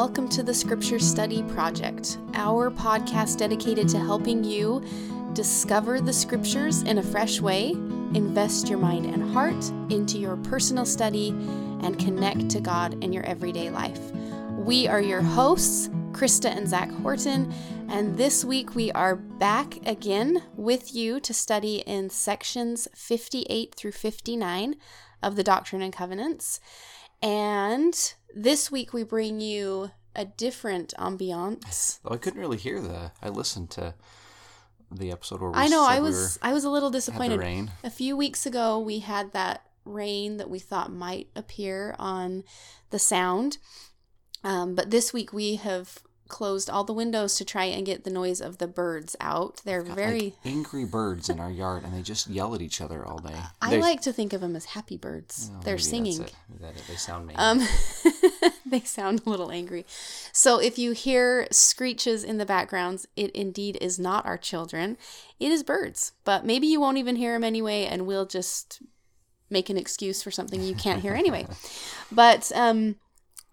welcome to the Scripture Study Project, our podcast dedicated to helping you discover the Scriptures in a fresh way, invest your mind and heart into your personal study, and connect to God in your everyday life. We are your hosts, Krista and Zach Horton, and this week we are back again with you to study in sections 58 through 59 of the Doctrine and Covenants. And this week we bring you a different ambiance. Oh, I couldn't really hear the. I listened to the episode where we I know I we was were- I was a little disappointed. rain. A few weeks ago we had that rain that we thought might appear on the sound. Um, but this week we have closed all the windows to try and get the noise of the birds out. They're very like, angry birds in our yard, and they just yell at each other all day. I like to think of them as happy birds. well, They're maybe that's singing. it. That it. They sound mean. Um, they sound a little angry. So if you hear screeches in the backgrounds, it indeed is not our children. It is birds. But maybe you won't even hear them anyway, and we'll just make an excuse for something you can't hear anyway. But um,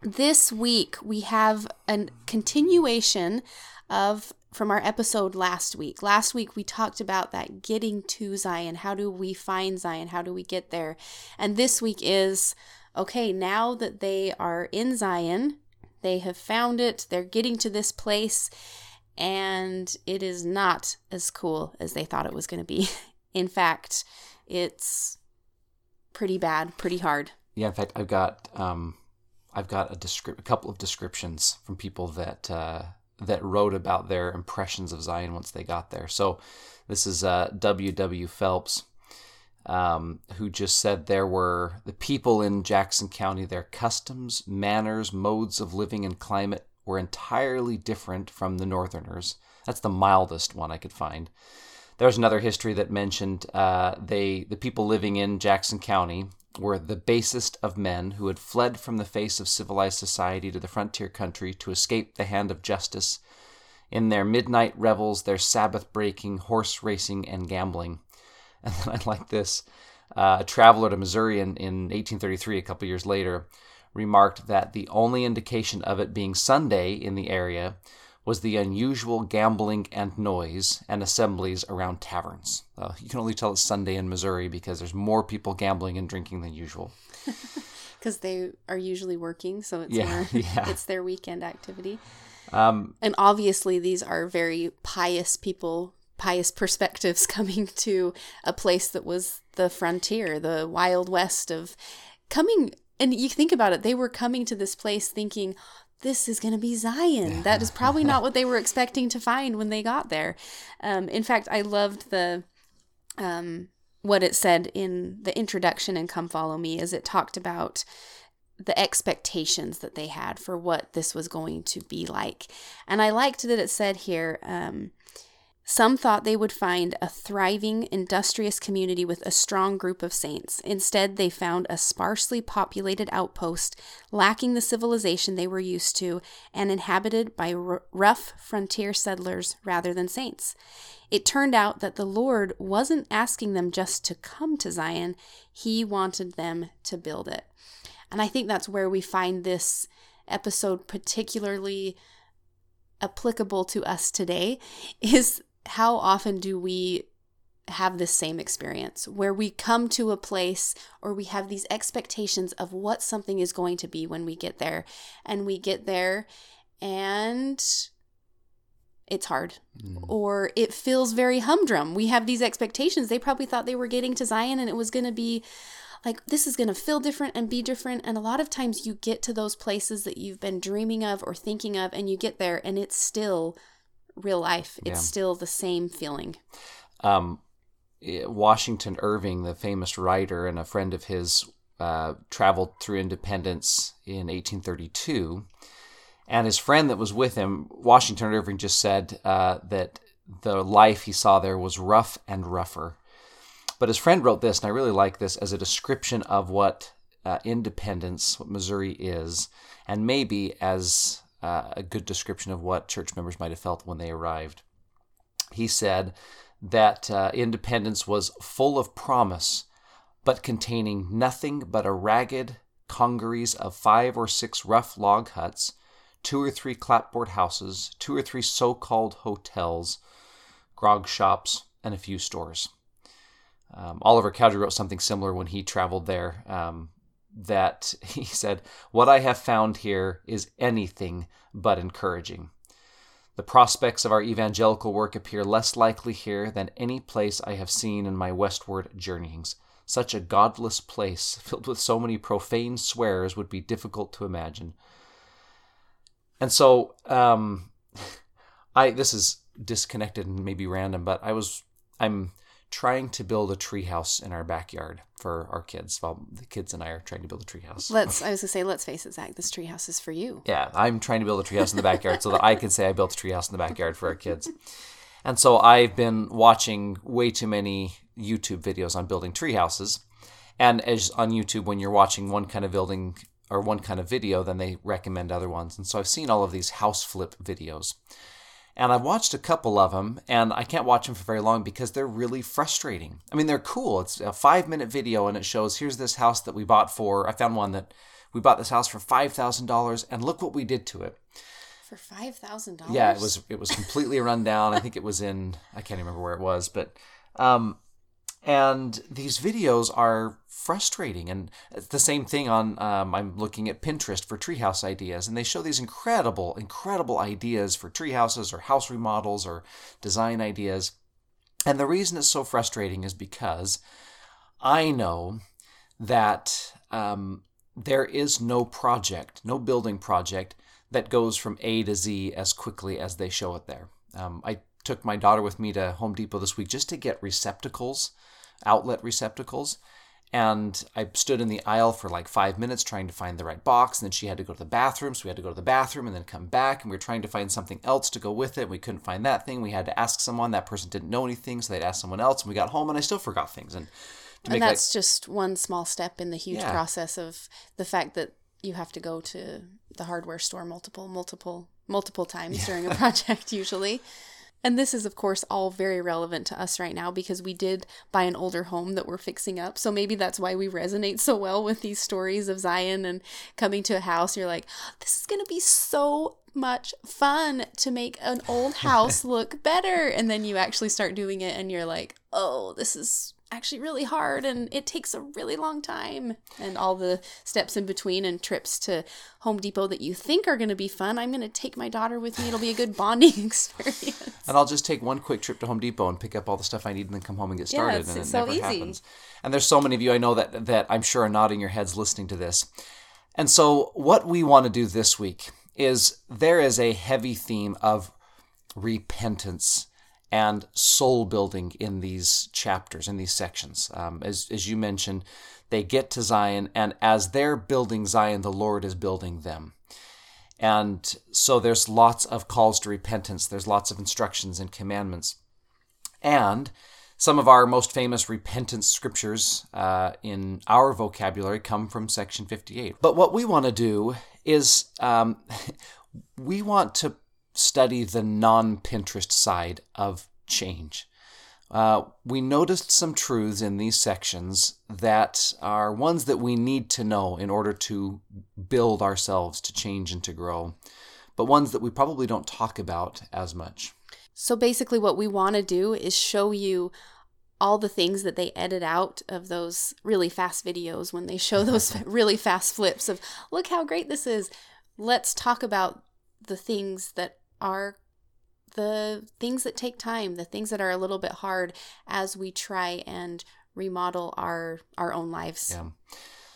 this week we have a continuation of from our episode last week. Last week we talked about that getting to Zion. How do we find Zion? How do we get there? And this week is okay, now that they are in Zion, they have found it, they're getting to this place, and it is not as cool as they thought it was going to be. In fact, it's pretty bad, pretty hard. yeah, in fact, I've got um, I've got a descrip- a couple of descriptions from people that uh, that wrote about their impressions of Zion once they got there. So this is uh, W. W. Phelps. Um, who just said there were the people in Jackson County, their customs, manners, modes of living, and climate were entirely different from the Northerners. That's the mildest one I could find. There was another history that mentioned uh, they the people living in Jackson County were the basest of men who had fled from the face of civilized society to the frontier country to escape the hand of justice. In their midnight revels, their Sabbath breaking, horse racing, and gambling. And then I like this. Uh, a traveler to Missouri in, in 1833, a couple years later, remarked that the only indication of it being Sunday in the area was the unusual gambling and noise and assemblies around taverns. Uh, you can only tell it's Sunday in Missouri because there's more people gambling and drinking than usual. because they are usually working, so it's Yeah, more, yeah. it's their weekend activity. Um, And obviously, these are very pious people, pious perspectives coming to a place that was the frontier, the wild west of coming. And you think about it, they were coming to this place thinking, this is going to be Zion. That is probably not what they were expecting to find when they got there. Um, in fact, I loved the um, what it said in the introduction and Come Follow Me, as it talked about the expectations that they had for what this was going to be like. And I liked that it said here um, some thought they would find a thriving, industrious community with a strong group of saints. Instead, they found a sparsely populated outpost lacking the civilization they were used to and inhabited by r- rough frontier settlers rather than saints. It turned out that the Lord wasn't asking them just to come to Zion, He wanted them to build it. And I think that's where we find this episode particularly applicable to us today is how often do we have this same experience where we come to a place or we have these expectations of what something is going to be when we get there and we get there and it's hard mm. or it feels very humdrum. We have these expectations. They probably thought they were getting to Zion and it was going to be like this is going to feel different and be different. And a lot of times you get to those places that you've been dreaming of or thinking of and you get there and it's still real life. It's Yeah. still the same feeling. um, eh, Washington Irving, the famous writer and a friend of his, uh, traveled through Independence in 1832. And his friend that was with him, Washington Irving, just said uh, that the life he saw there was rough and rougher. But his friend wrote this, and I really like this as a description of what uh, independence, what Missouri is, and maybe as uh, a good description of what church members might have felt when they arrived. He said that uh, independence was full of promise, but containing nothing but a ragged congeries of five or six rough log huts, two or three clapboard houses, two or three so called hotels, grog shops, and a few stores. Um, Oliver Cowdery wrote something similar when he traveled there. Um, that he said, What I have found here is anything but encouraging. The prospects of our evangelical work appear less likely here than any place I have seen in my westward journeyings. Such a godless place, filled with so many profane swears, would be difficult to imagine. And so, um, I this is disconnected and maybe random, but I was I'm trying to build a treehouse in our backyard for our kids. Well, the kids and I are trying to build a treehouse. Let's. I was gonna say, let's face it, Zach. This treehouse is for you. Yeah, I'm trying to build a treehouse in the backyard so that I can say I built a treehouse in the backyard for our kids. And so I've been watching way too many YouTube videos on building treehouses. And as on YouTube, when you're watching one kind of building or one kind of video, then they recommend other ones. And so I've seen all of these house flip videos. And I've watched a couple of them, and I can't watch them for very long because they're really frustrating. I mean, they're cool. It's a five minute video, and it shows here's this house that we bought for. I found one that we bought this house for five thousand dollars, and look what we did to it. For five thousand dollars. Yeah, it was it was completely run down. I think it was in I can't remember where it was, but um, and these videos are frustrating. And it's the same thing on um, i'm looking at pinterest for treehouse ideas. And they show these incredible incredible ideas for treehouses or house remodels or design ideas. And the reason it's so frustrating is because i know that um, there is no project no building project that goes from a to z as quickly as they show it there. Um, i took my daughter with me to home depot this week just to get receptacles outlet receptacles. And I stood in the aisle for like five minutes trying to find the right box. And then she had to go to the bathroom. So we had to go to the bathroom and then come back. And we were trying to find something else to go with it. We couldn't find that thing. We had to ask someone. That person didn't know anything. So they'd ask someone else. And we got home and I still forgot things. And, and that's just one small step in the huge yeah. process of the fact that you have to go to the hardware store multiple, multiple, multiple times yeah. during a project usually. And this is, of course, all very relevant to us right now because we did buy an older home that we're fixing up. So maybe that's why we resonate so well with these stories of Zion and coming to a house. You're like, oh, this is going to be so much fun to make an old house look better. And then you actually start doing it and you're like, oh, this is actually really hard and it takes a really long time and all the steps in between and trips to Home Depot that you think are going to be fun. I'm going to take my daughter with me. It'll be a good bonding experience. And I'll just take one quick trip to Home Depot and pick up all the stuff I need and then come home and get started yeah, it's, and it's it so never easy. happens. And there's so many of you I know that that I'm sure are nodding your heads listening to this. And so what we want to do this week is there is a heavy theme of repentance and soul building in these chapters, in these sections. Um, as, as you mentioned, they get to Zion, and as they're building Zion, the Lord is building them. And so there's lots of calls to repentance, there's lots of instructions and commandments. And some of our most famous repentance scriptures uh, in our vocabulary come from section 58. But what we want to do is um, we want to study the non Pinterest side of change. Uh, we noticed some truths in these sections that are ones that we need to know in order to build ourselves, to change and to grow, but ones that we probably don't talk about as much. So basically, what we want to do is show you all the things that they edit out of those really fast videos when they show those really fast flips of, look how great this is. Let's talk about the things that are the things that take time, the things that are a little bit hard as we try and remodel our our own lives. Yeah.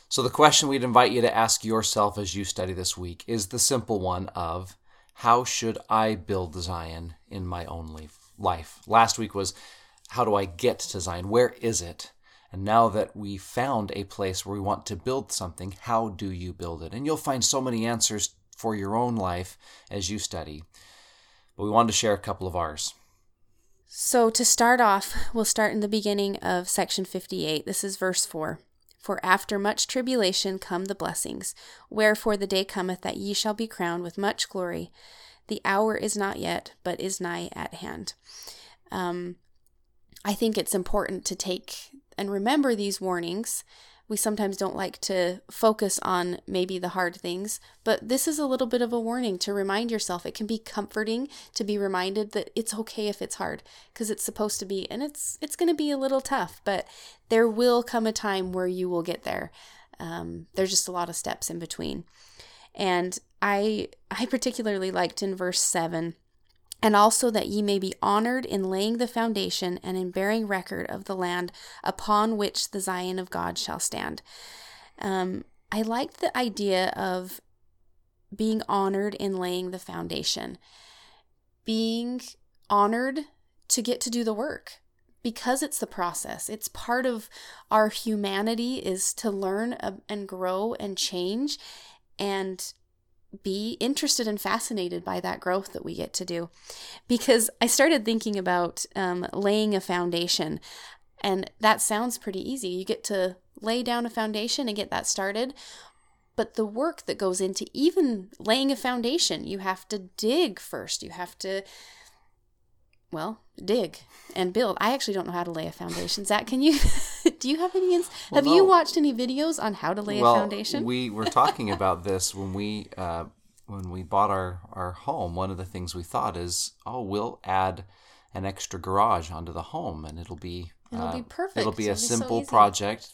So the question we'd invite you to ask yourself as you study this week is the simple one of how should I build Zion in my own life? Last week was how do I get to Zion? Where is it? And now that we found a place where we want to build something, how do you build it? And you'll find so many answers for your own life as you study but we wanted to share a couple of ours. So, to start off, we'll start in the beginning of section 58. This is verse 4. For after much tribulation come the blessings. Wherefore the day cometh that ye shall be crowned with much glory. The hour is not yet, but is nigh at hand. Um, I think it's important to take and remember these warnings we sometimes don't like to focus on maybe the hard things, but this is a little bit of a warning to remind yourself. It can be comforting to be reminded that it's okay if it's hard because it's supposed to be and it's it's going to be a little tough, but there will come a time where you will get there. Um, there's just a lot of steps in between. And I I particularly liked in verse 7 and also that ye may be honored in laying the foundation and in bearing record of the land upon which the Zion of God shall stand. Um, I liked the idea of being honored in laying the foundation, being honored to get to do the work because it's the process it's part of our humanity is to learn and grow and change and be interested and fascinated by that growth that we get to do. Because I started thinking about um, laying a foundation, and that sounds pretty easy. You get to lay down a foundation and get that started. But the work that goes into even laying a foundation, you have to dig first. You have to, well, dig and build. I actually don't know how to lay a foundation. Zach, can you? do you have any? Ins- well, have no. you watched any videos on how to lay well, a foundation? We were talking about this when we uh, when we bought our our home. One of the things we thought is, oh, we'll add an extra garage onto the home, and it'll be it'll uh, be perfect. It'll be it'll a be simple so project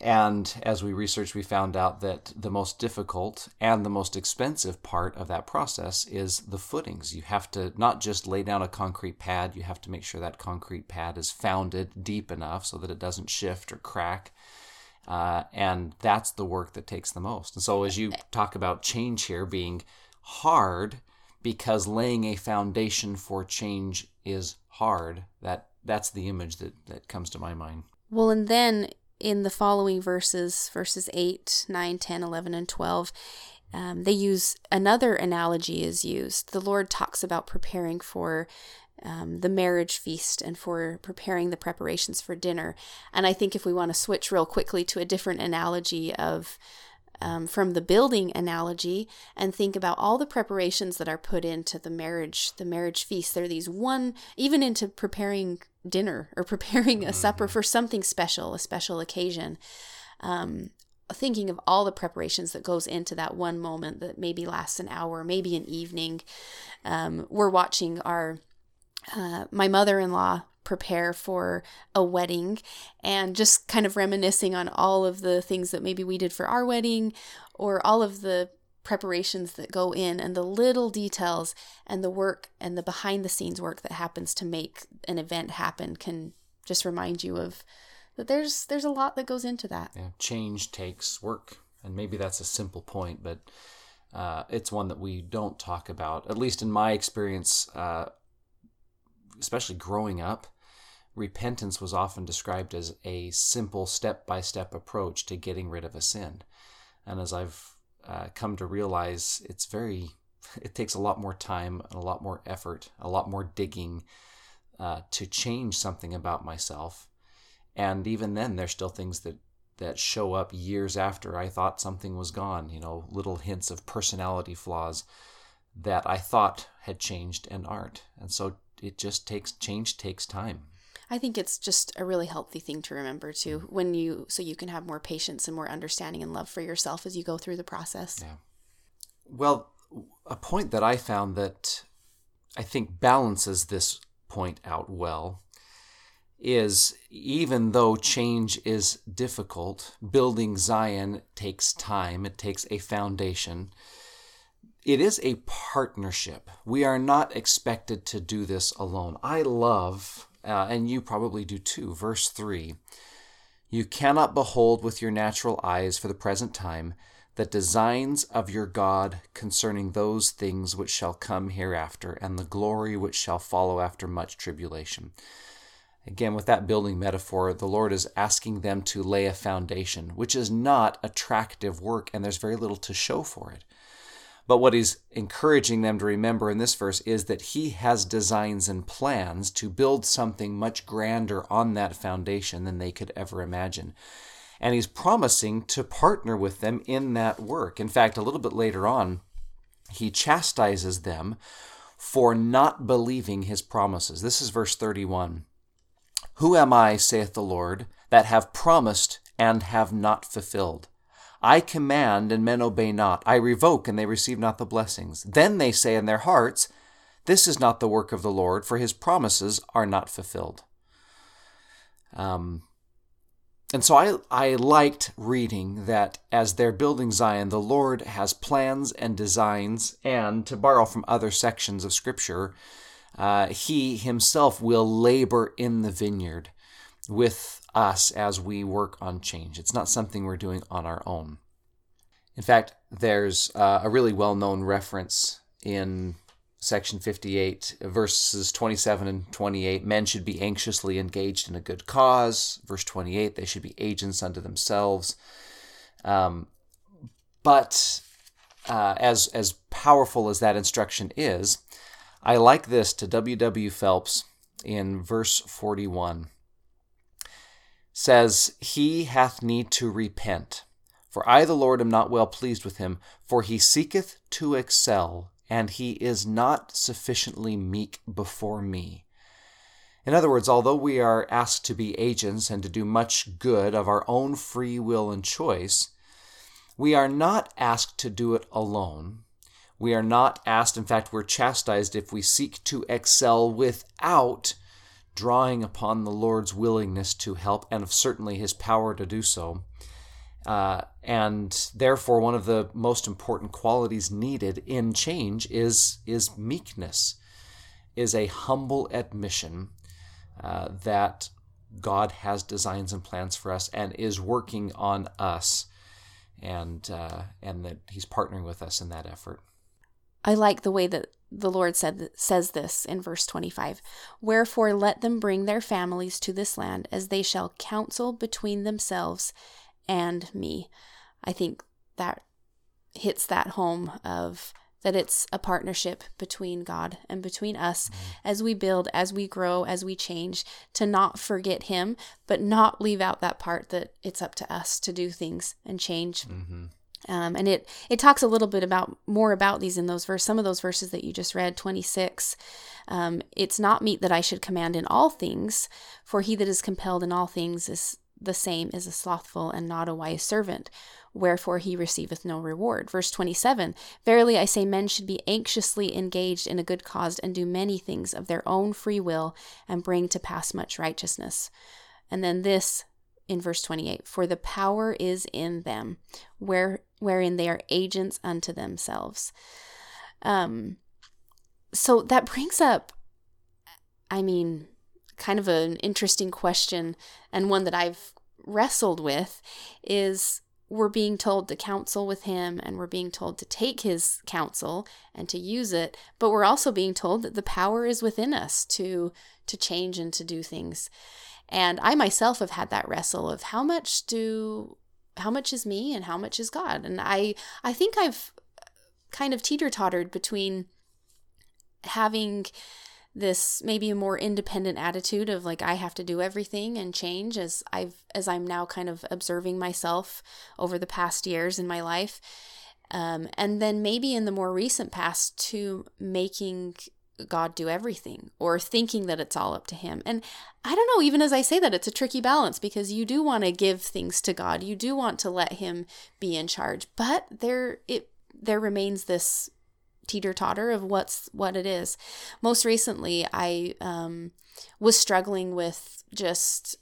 and as we researched, we found out that the most difficult and the most expensive part of that process is the footings. You have to not just lay down a concrete pad, you have to make sure that concrete pad is founded deep enough so that it doesn't shift or crack. Uh, and that's the work that takes the most. And so, as you talk about change here being hard because laying a foundation for change is hard, that that's the image that, that comes to my mind. Well, and then in the following verses, verses 8, 9, 10, 11, and 12, um, they use another analogy is used. The Lord talks about preparing for um, the marriage feast and for preparing the preparations for dinner. And I think if we want to switch real quickly to a different analogy of um, from the building analogy and think about all the preparations that are put into the marriage, the marriage feast. There are these one, even into preparing dinner or preparing a supper mm-hmm. for something special, a special occasion. Um, thinking of all the preparations that goes into that one moment that maybe lasts an hour, maybe an evening. Um, we're watching our uh, my mother-in-law prepare for a wedding and just kind of reminiscing on all of the things that maybe we did for our wedding or all of the preparations that go in and the little details and the work and the behind the scenes work that happens to make an event happen can just remind you of that there's there's a lot that goes into that. Yeah, change takes work and maybe that's a simple point but uh, it's one that we don't talk about at least in my experience uh, especially growing up repentance was often described as a simple step by step approach to getting rid of a sin. And as I've uh, come to realize, it's very, it takes a lot more time and a lot more effort, a lot more digging uh, to change something about myself. And even then, there's still things that that show up years after I thought something was gone. You know, little hints of personality flaws that I thought had changed and aren't. And so it just takes change takes time. I think it's just a really healthy thing to remember too mm. when you so you can have more patience and more understanding and love for yourself as you go through the process. Yeah. Well, a point that I found that I think balances this point out well is even though change is difficult, building Zion takes time, it takes a foundation. It is a partnership. We are not expected to do this alone. I love uh, and you probably do too. Verse 3 You cannot behold with your natural eyes for the present time the designs of your God concerning those things which shall come hereafter, and the glory which shall follow after much tribulation. Again, with that building metaphor, the Lord is asking them to lay a foundation, which is not attractive work, and there's very little to show for it. But what he's encouraging them to remember in this verse is that he has designs and plans to build something much grander on that foundation than they could ever imagine. And he's promising to partner with them in that work. In fact, a little bit later on, he chastises them for not believing his promises. This is verse 31. Who am I, saith the Lord, that have promised and have not fulfilled. I command and men obey not. I revoke and they receive not the blessings. Then they say in their hearts, This is not the work of the Lord, for his promises are not fulfilled. Um, and so I, I liked reading that as they're building Zion, the Lord has plans and designs, and to borrow from other sections of Scripture, uh, He Himself will labor in the vineyard with us as we work on change. It's not something we're doing on our own. In fact, there's uh, a really well known reference in section 58, verses 27 and 28. Men should be anxiously engaged in a good cause. Verse 28, they should be agents unto themselves. Um, but uh, as, as powerful as that instruction is, I like this to W. W. Phelps in verse 41 says, He hath need to repent. For I, the Lord, am not well pleased with him, for he seeketh to excel, and he is not sufficiently meek before me. In other words, although we are asked to be agents and to do much good of our own free will and choice, we are not asked to do it alone. We are not asked, in fact, we're chastised if we seek to excel without drawing upon the Lord's willingness to help and certainly his power to do so. Uh, and therefore, one of the most important qualities needed in change is, is meekness, is a humble admission uh, that God has designs and plans for us and is working on us, and uh, and that He's partnering with us in that effort. I like the way that the Lord said says this in verse 25. Wherefore let them bring their families to this land as they shall counsel between themselves and me. I think that hits that home of that it's a partnership between God and between us mm-hmm. as we build, as we grow, as we change, to not forget Him, but not leave out that part that it's up to us to do things and change. Mm-hmm. Um, and it it talks a little bit about more about these in those verses. Some of those verses that you just read, twenty six. Um, it's not meet that I should command in all things, for he that is compelled in all things is the same as a slothful and not a wise servant. Wherefore he receiveth no reward. Verse 27 Verily I say, men should be anxiously engaged in a good cause and do many things of their own free will and bring to pass much righteousness. And then this in verse 28 For the power is in them, where, wherein they are agents unto themselves. Um, so that brings up, I mean, kind of an interesting question, and one that I've wrestled with is we're being told to counsel with him and we're being told to take his counsel and to use it but we're also being told that the power is within us to to change and to do things and I myself have had that wrestle of how much do how much is me and how much is God? And I I think I've kind of teeter-tottered between having this maybe a more independent attitude of like I have to do everything and change as I've as I'm now kind of observing myself over the past years in my life. Um, and then maybe in the more recent past to making God do everything or thinking that it's all up to him. And I don't know, even as I say that, it's a tricky balance because you do want to give things to God. You do want to let him be in charge, but there it there remains this teeter totter of what's what it is. Most recently, I um, was struggling with just,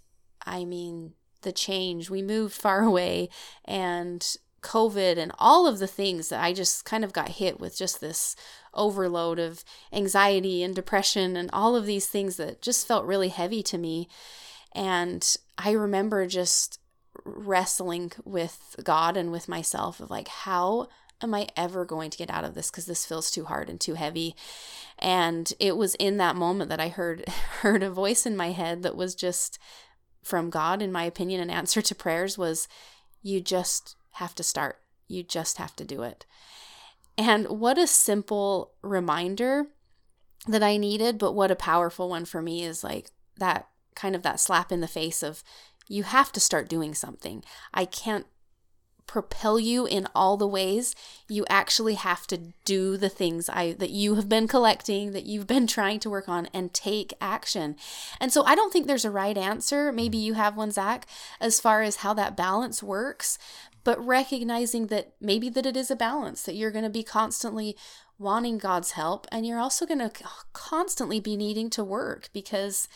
I mean, the change. We moved far away, and COVID and all of the things that I just kind of got hit with just this overload of anxiety and depression and all of these things that just felt really heavy to me. And I remember just wrestling with God and with myself of like, how am I ever going to get out of this because this feels too hard and too heavy? And it was in that moment that I heard heard a voice in my head that was just from God, in my opinion, an answer to prayers was, you just have to start. You just have to do it. And what a simple reminder that I needed, but what a powerful one for me is like that kind of that slap in the face of you have to start doing something. I can't propel you in all the ways you actually have to do the things I that you have been collecting that you've been trying to work on and take action. And so I don't think there's a right answer. Maybe mm. you have one Zach as far as how that balance works, but recognizing that maybe that it is a balance that you're going to be constantly wanting God's help and you're also going to constantly be needing to work because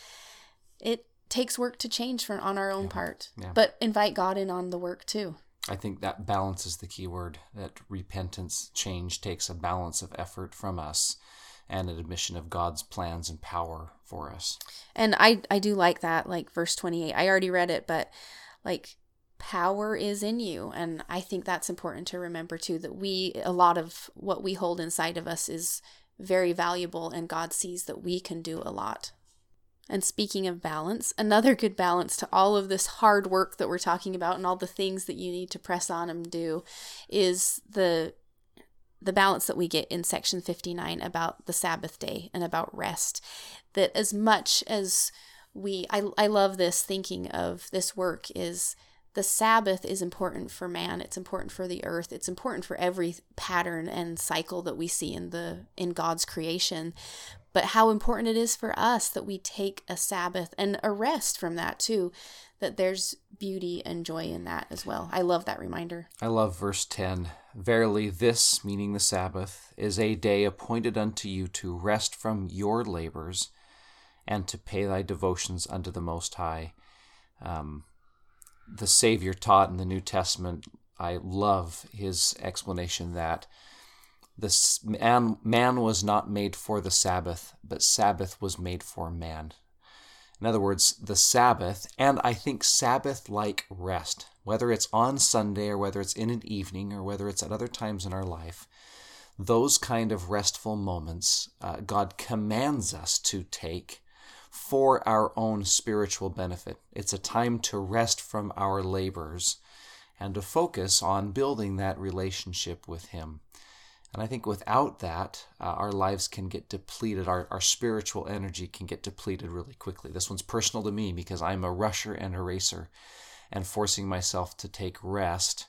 it takes work to change for, on our own yeah. part. Yeah. But invite God in on the work too. I think that balance is the key word. That repentance, change takes a balance of effort from us and an admission of God's plans and power for us. And I I do like that like verse 28. I already read it, but like power is in you. And i think that's important to remember too that we a lot of what we hold inside of us is very valuable and god sees that we can do a lot. And speaking of balance another good balance to all of this hard work that we're talking about and all the things that you need to press on and do is the the balance that we get in section 59 about the sabbath day and about rest. That as much as we I, I love this thinking of this work is the Sabbath is important for man. It's important for the earth. It's important for every pattern and cycle that we see in the in God's creation. But how important it is for us that we take a Sabbath and a rest from that too. That there's beauty and joy in that as well. I love that reminder. I love verse 10. Verily, this, meaning the Sabbath, is a day appointed unto you to rest from your labors and to pay thy devotions unto the Most High. Um, the Savior taught in the New Testament, I love his explanation that this man, man was not made for the Sabbath, but Sabbath was made for man. In other words, the Sabbath, and I think Sabbath like rest, whether it's on Sunday or whether it's in an evening or whether it's at other times in our life, those kind of restful moments uh, God commands us to take for our own spiritual benefit. It's a time to rest from our labors and to focus on building that relationship with Him. And I think without that, uh, our lives can get depleted. Our, our spiritual energy can get depleted really quickly. This one's personal to me because I'm a rusher and a racer, and forcing myself to take rest,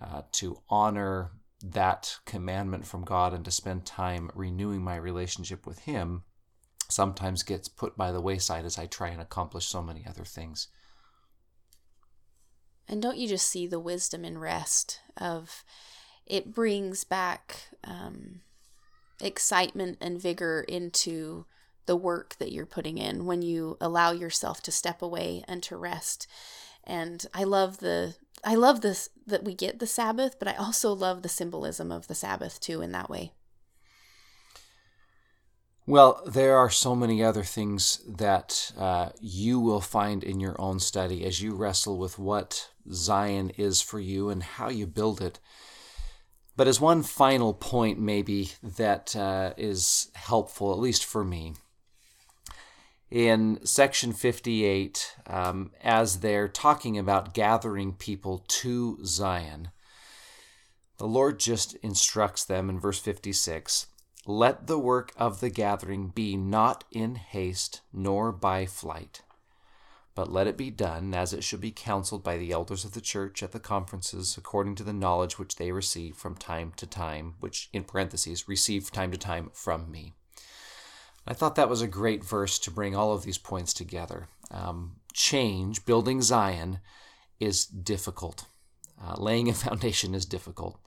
uh, to honor that commandment from God, and to spend time renewing my relationship with Him sometimes gets put by the wayside as I try and accomplish so many other things. And don't you just see the wisdom in rest of it brings back um, excitement and vigor into the work that you're putting in when you allow yourself to step away and to rest. And I love the I love this that we get the Sabbath, but I also love the symbolism of the Sabbath too in that way. Well, there are so many other things that uh, you will find in your own study as you wrestle with what Zion is for you and how you build it. But as one final point, maybe that uh, is helpful, at least for me, in section 58, um, as they're talking about gathering people to Zion, the Lord just instructs them in verse 56 let the work of the gathering be not in haste nor by flight, but let it be done as it should be counseled by the elders of the church at the conferences, according to the knowledge which they receive from time to time, which, in parentheses, receive time to time from me. I thought that was a great verse to bring all of these points together. Um, change, building Zion, is difficult. Uh, laying a foundation is difficult.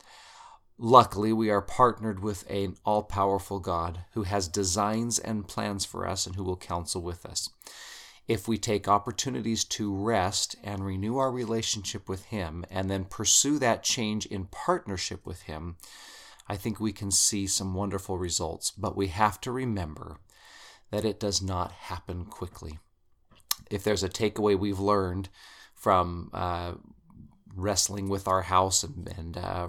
Luckily, we are partnered with an all powerful God who has designs and plans for us and who will counsel with us. If we take opportunities to rest and renew our relationship with Him and then pursue that change in partnership with Him, I think we can see some wonderful results. But we have to remember that it does not happen quickly. If there's a takeaway we've learned from uh, wrestling with our house and, and uh,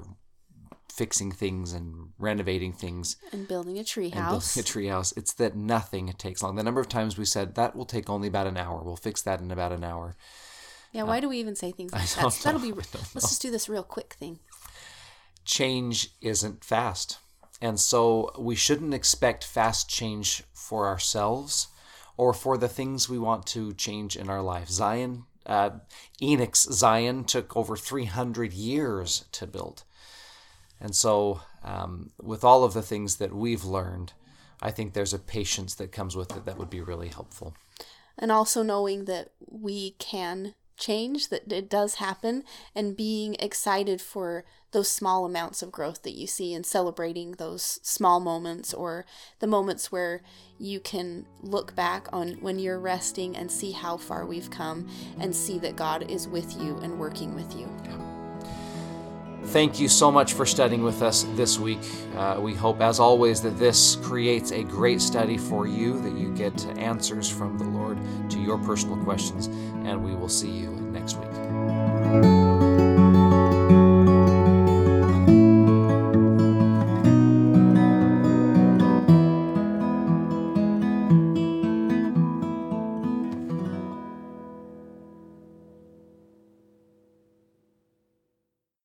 fixing things and renovating things and building a tree house. building a tree house. It's that nothing takes long. The number of times we said that will take only about an hour. We'll fix that in about an hour. Yeah, why uh, do we even say things like that? That'll be. Let's just do this real quick thing. Change isn't fast, and so we shouldn't expect fast change for ourselves or for the things we want to change in our life. Zion uh, Enoch's Zion took over 300 years to build. And so, um, with all of the things that we've learned, I think there's a patience that comes with it that would be really helpful. And also knowing that we can change, that it does happen, and being excited for those small amounts of growth that you see and celebrating those small moments or the moments where you can look back on when you're resting and see how far we've come and see that God is with you and working with you. Thank you so much for studying with us this week. Uh, we hope, as always, that this creates a great study for you, that you get answers from the Lord to your personal questions, and we will see you next week.